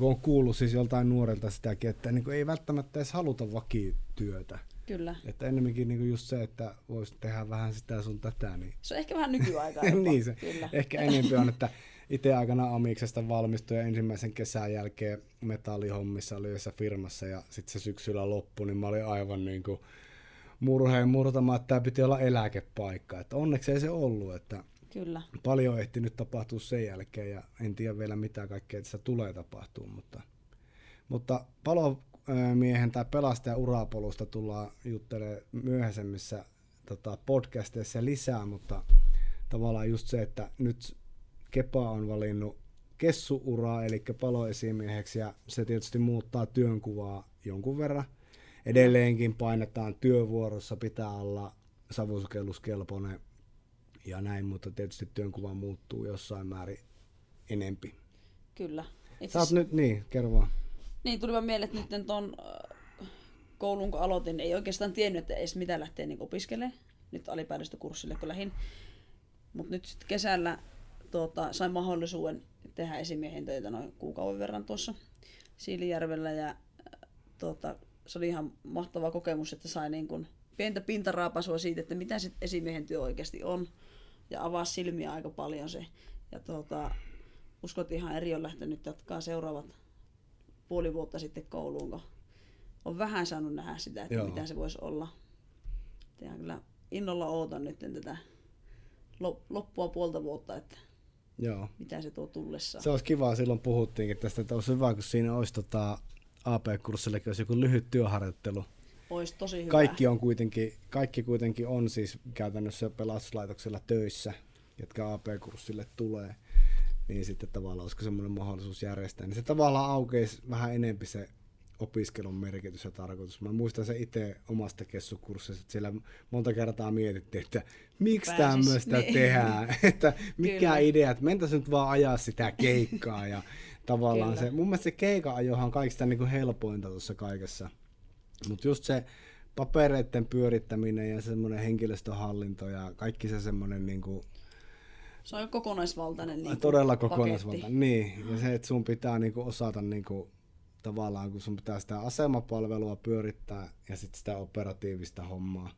on kuullut siis joltain nuorelta sitäkin, että niin kuin ei välttämättä edes haluta vakityötä. Kyllä. Että ennemminkin niin kuin just se, että voisi tehdä vähän sitä sun tätä. Niin, Se on ehkä vähän nykyaikaa. niin se Kyllä. ehkä enemmän on, että itse aikana Amiksesta valmistui ja ensimmäisen kesän jälkeen metallihommissa oli yhdessä firmassa ja sitten se syksyllä loppui, niin mä olin aivan niin kuin murheen murtama, että tämä piti olla eläkepaikka. Että onneksi ei se ollut, että Kyllä. paljon ehti nyt tapahtua sen jälkeen ja en tiedä vielä mitä kaikkea tässä tulee tapahtuu, mutta, mutta palomiehen tai pelastajan urapolusta tullaan juttelemaan myöhemmissä tota, podcasteissa lisää, mutta tavallaan just se, että nyt Kepa on valinnut kessuuraa, eli paloesimieheksi, ja se tietysti muuttaa työnkuvaa jonkun verran. Edelleenkin painetaan työvuorossa, pitää olla savusukelluskelpoinen ja näin, mutta tietysti työnkuva muuttuu jossain määrin enempi. Kyllä. Itse Sä oot nyt, niin, kerro vaan. Niin, tuli vaan mieleen, että nyt tuon koulun kun aloitin, ei oikeastaan tiennyt, että edes mitä lähtee niin opiskelemaan. Nyt alipäädystökurssille kun lähdin. Mutta nyt sitten kesällä tuota, sain mahdollisuuden tehdä esimiehen töitä noin kuukauden verran tuossa Siilijärvellä. Ja äh, tuota, se oli ihan mahtava kokemus, että sai niin kuin pientä pintaraapasua siitä, että mitä se esimiehen työ oikeasti on. Ja avaa silmiä aika paljon se. Ja tuota, uskot ihan eri on lähtenyt jatkaa seuraavat puoli vuotta sitten kouluun, kun on vähän saanut nähdä sitä, että Joo. mitä se voisi olla. Ja kyllä innolla ootan nyt tätä lop- loppua puolta vuotta, että Joo. mitä se tuo tullessaan. Se olisi kiva, silloin puhuttiinkin tästä, että olisi hyvä, kun siinä olisi tota, AP-kurssillekin olisi joku lyhyt työharjoittelu. Olisi tosi hyvä. Kaikki on kuitenkin, kaikki kuitenkin on siis käytännössä pelastuslaitoksella töissä, jotka AP-kurssille tulee. Niin sitten tavallaan olisiko semmoinen mahdollisuus järjestää. Niin se tavallaan aukeisi vähän enempi se opiskelun merkitys ja tarkoitus. Mä muistan se itse omasta kessukurssista, että siellä monta kertaa mietittiin, että miksi Pääsis, tämmöistä niin. tehdään, että mikä Kyllä. idea, että mentäisiin nyt vaan ajaa sitä keikkaa ja tavallaan Kyllä. se, mun mielestä se keikan ajohan on kaikista niin kuin helpointa tuossa kaikessa. Mutta just se papereiden pyörittäminen ja semmoinen henkilöstöhallinto ja kaikki se semmoinen niin kuin, Se on kokonaisvaltainen niin todella paketti. kokonaisvaltainen. Niin, ja se, että sun pitää niin kuin, osata niin kuin, tavallaan, kun sun pitää sitä asemapalvelua pyörittää ja sitten sitä operatiivista hommaa.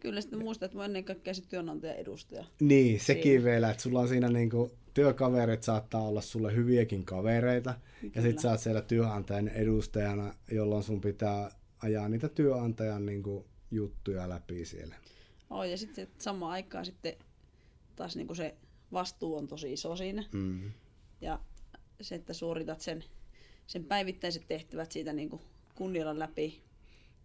Kyllä sitten muistat, että mä ennen kaikkea sit työnantajan edustaja. Niin, sekin Siinä. vielä, että sulla on siinä niinku, työkaverit saattaa olla sulle hyviäkin kavereita, ja Kyllä. sit sä oot siellä työnantajan edustajana, jolloin sun pitää ajaa niitä työnantajan niinku, juttuja läpi siellä. Oh, ja sitten samaan aikaan sitten taas niin se vastuu on tosi iso siinä. Mm. Ja se, että suoritat sen, sen päivittäiset tehtävät siitä niin kuin kunnialla läpi.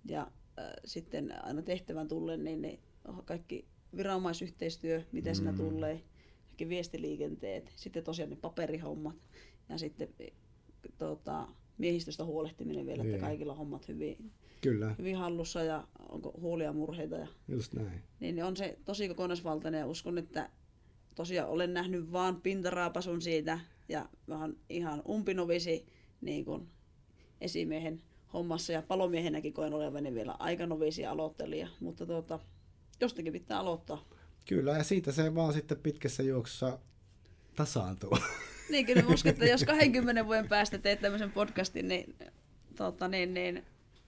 Ja äh, sitten aina tehtävän tullen, niin ne kaikki viranomaisyhteistyö, miten siinä tulee, kaikki viestiliikenteet, sitten tosiaan ne paperihommat ja sitten tota, miehistöstä huolehtiminen vielä, että Niin. kaikilla hommat hyvin, Kyllä, hyvin hallussa ja onko huolia murheita. Ja, just näin. niin ne on se tosi kokonaisvaltainen ja uskon, että tosiaan olen nähnyt vaan pintaraapasun siitä ja mä oon ihan umpinovisi niin kuin esimiehen hommassa ja palomiehenäkin koen olevani vielä aika novisi aloittelija, mutta tuota, jostakin pitää aloittaa. Kyllä, ja siitä se vaan sitten pitkässä juoksussa tasaantuu. Niin kyllä uskon, että jos 20 vuoden päästä teet tämmöisen podcastin, niin, tota, niin, niin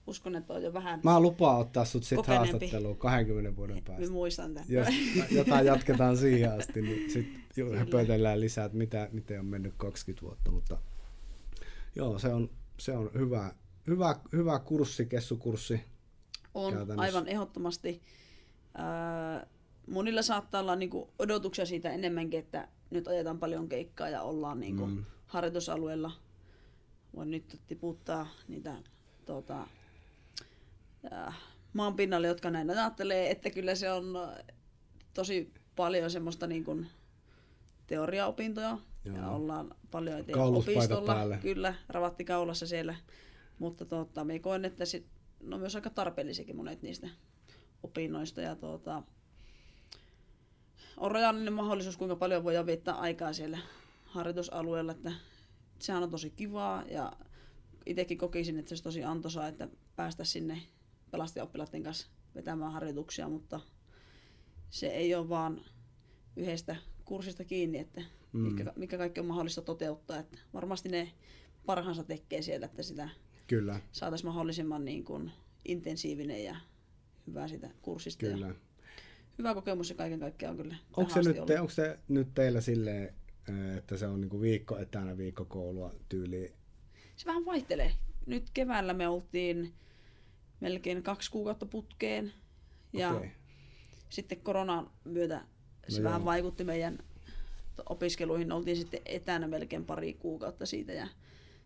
uskon, että on jo vähän, Mä lupaan ottaa sut sit haastatteluun 20 vuoden mä päästä. muistan tämän. Jos jotain jatketaan siihen asti, niin sitten höpötellään lisää, että mitä, miten on mennyt 20 vuotta. Mutta joo, se on, se on hyvä, hyvä, hyvä kurssi, kessukurssi. On aivan ehdottomasti. Ää, monilla saattaa olla niinku odotuksia siitä enemmänkin, että nyt ajetaan paljon keikkaa ja ollaan niinku Mm. mm. harjoitusalueella. Voin nyt tiputtaa niitä tuota, ää, maan pinnalle, jotka näin ajattelee, että kyllä se on tosi paljon semmoista niinku teoriaopintoja. Ja Joo. ollaan paljon eteen Kauluspaita opistolla. päälle. Kyllä, ravatti kaulassa siellä. Mutta tuota, me koen, että sit, ne on myös aika tarpeellisiakin monet niistä opinnoista. Ja tuota, on rajallinen mahdollisuus, kuinka paljon voi viettää aikaa siellä harjoitusalueella. Että sehän on tosi kivaa ja itsekin kokisin, että se olisi tosi antoisaa, että päästä sinne pelastajaoppilaiden kanssa vetämään harjoituksia, mutta se ei ole vaan yhdestä kurssista kiinni, että Mm. mikä, mikä kaikki on mahdollista toteuttaa. Että varmasti ne parhaansa tekee siellä, että sitä Kyllä, saataisiin mahdollisimman niin kuin intensiivinen ja hyvä sitä kurssista. Ja kyllä. hyvä kokemus se kaiken kaikkiaan on kyllä. Onko se, nyt, ollut. onko se nyt teillä silleen, ö, että se on niinku viikko etänä viikko koulua tyyliin? Se vähän vaihtelee. Nyt keväällä me oltiin melkein kaksi kuukautta putkeen. Ja Okei. sitten koronan myötä se No vähän joo. vaikutti meidän opiskeluihin. Oltiin sitten etänä melkein pari kuukautta siitä ja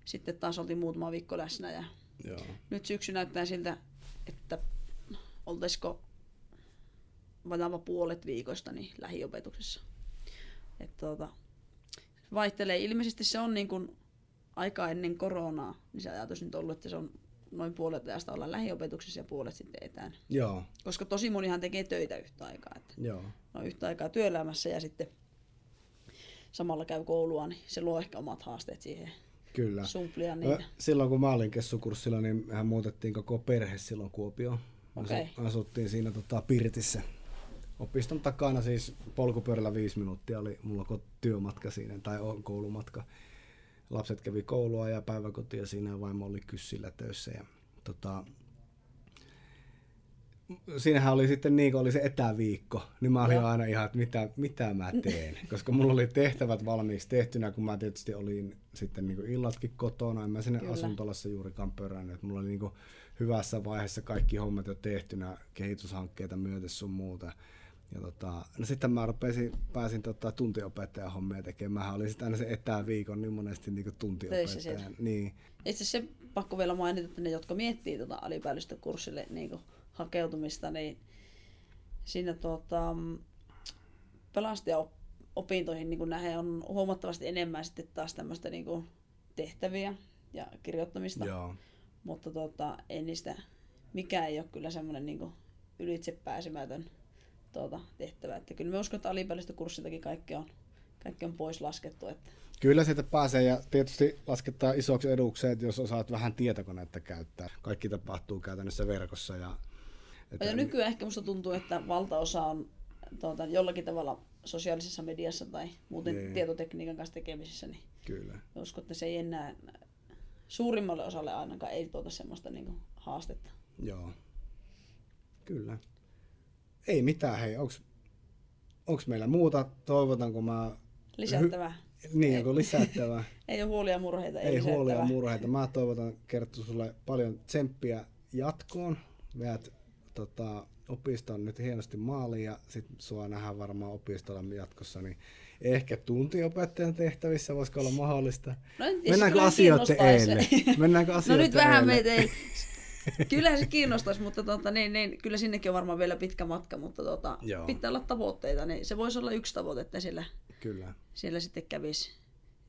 sitten taas oltiin muutama viikko läsnä. Ja Joo. nyt syksy näyttää siltä, että oltaisiko vajaava puolet viikoista niin lähiopetuksessa. Et tuota, vaihtelee. Ilmeisesti se on niin kuin aika ennen koronaa, niin se ajatus nyt ollut, että se on noin puolet ajasta olla lähiopetuksessa ja puolet sitten etänä. Joo, Koska tosi monihan tekee töitä yhtä aikaa. Että joo. no yhtä aikaa työelämässä ja sitten samalla käy koulua, niin se luo ehkä omat haasteet siihen Kyllä. sumplia niitä. Silloin kun mä olin kessukurssilla, niin mehän muutettiin koko perhe silloin Kuopioon. Okei. Asuttiin siinä tota, Pirtissä. Opiston takana siis polkupyörällä viisi minuuttia oli mulla työmatka siinä, tai o- koulumatka. Lapset kävi koulua ja päiväkotia siinä ja vaimo oli kyssillä töissä. Ja, tota, siinähän oli sitten niin, kun oli se etäviikko, niin mä olin Joo. aina ihan, että mitä, mitä mä teen. Koska mulla oli tehtävät valmiiksi tehtynä, kun mä tietysti olin sitten niin illatkin kotona. En mä sinne Kyllä. asuntolassa juurikaan pörännyt. että Mulla oli niin hyvässä vaiheessa kaikki hommat jo tehtynä, kehityshankkeita myöten sun muuta. Ja tota, no sitten mä rupesin, pääsin tota, tuntiopettajan hommia tekemään. Mä olin sitten aina se etäviikon niin monesti niin tuntiopettajan. Niin, Itse asiassa se pakko vielä mainita, että ne, jotka miettii tuota alipäällistökurssille niin hakeutumista, niin siinä tuota, pelastajaopintoihin niin nähdään on huomattavasti enemmän sitten taas tämmöistä niin kuin tehtäviä ja kirjoittamista. joo. Mutta tuota, ei niistä, mikään ei ole kyllä semmoinen niin ylitse pääsemätön tuota, tehtävä. Että kyllä me uskon, että alipäällistökurssiltakin kaikki on, kaikki on pois laskettu. Että Kyllä sieltä pääsee ja tietysti lasketaan isoksi edukseen, että jos osaat vähän tietokonetta käyttää. Kaikki tapahtuu käytännössä verkossa ja Ja nykyään ehkä musta tuntuu, että valtaosa on tuota, jollakin tavalla sosiaalisessa mediassa tai muuten Niin. tietotekniikan kanssa tekemisissä, niin Kyllä. uskon, että se ei enää suurimmalle osalle ainakaan ei tuota semmoista niin haastetta. Joo. Kyllä. Ei mitään, hei, onks, onks meillä muuta? Toivotanko mä... Lisättävää. Niin, onko lisättävää? Ei ole huolia murheita, ei, Ei huolia murheita. Mä toivotan Kerttu sulle paljon tsemppiä jatkoon. Veät tota, opiston nyt hienosti maaliin ja sit sua nähdään varmaan opistolla jatkossa, niin ehkä tuntiopettajan tehtävissä voisiko olla mahdollista. No Mennäänkö asioiden eelle? Mennäänkö No asioiden nyt vähän meitä ei... Kyllähän se kiinnostaisi, mutta tota, niin, niin, kyllä sinnekin on varmaan vielä pitkä matka, mutta tota, Joo. pitää olla tavoitteita. Niin se voisi olla yksi tavoite, että siellä, Kyllä. siellä sitten kävisi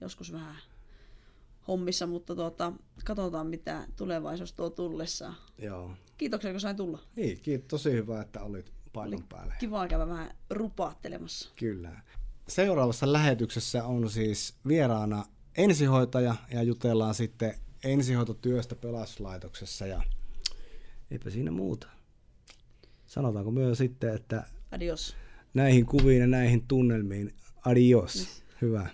joskus vähän hommissa, mutta tota, katsotaan mitä tulevaisuus tuo tullessaan. Joo. Kiitoksia, kun sain tulla. Niin, kiitos. Tosi hyvä, että olit paikan päällä. Kiva käydä vähän rupaattelemassa. Kyllä. Seuraavassa lähetyksessä on siis vieraana ensihoitaja ja jutellaan sitten ensihoitotyöstä pelastuslaitoksessa ja eipä siinä muuta. Sanotaanko myös sitten, että Adios. näihin kuviin ja näihin tunnelmiin adios. Hyvä.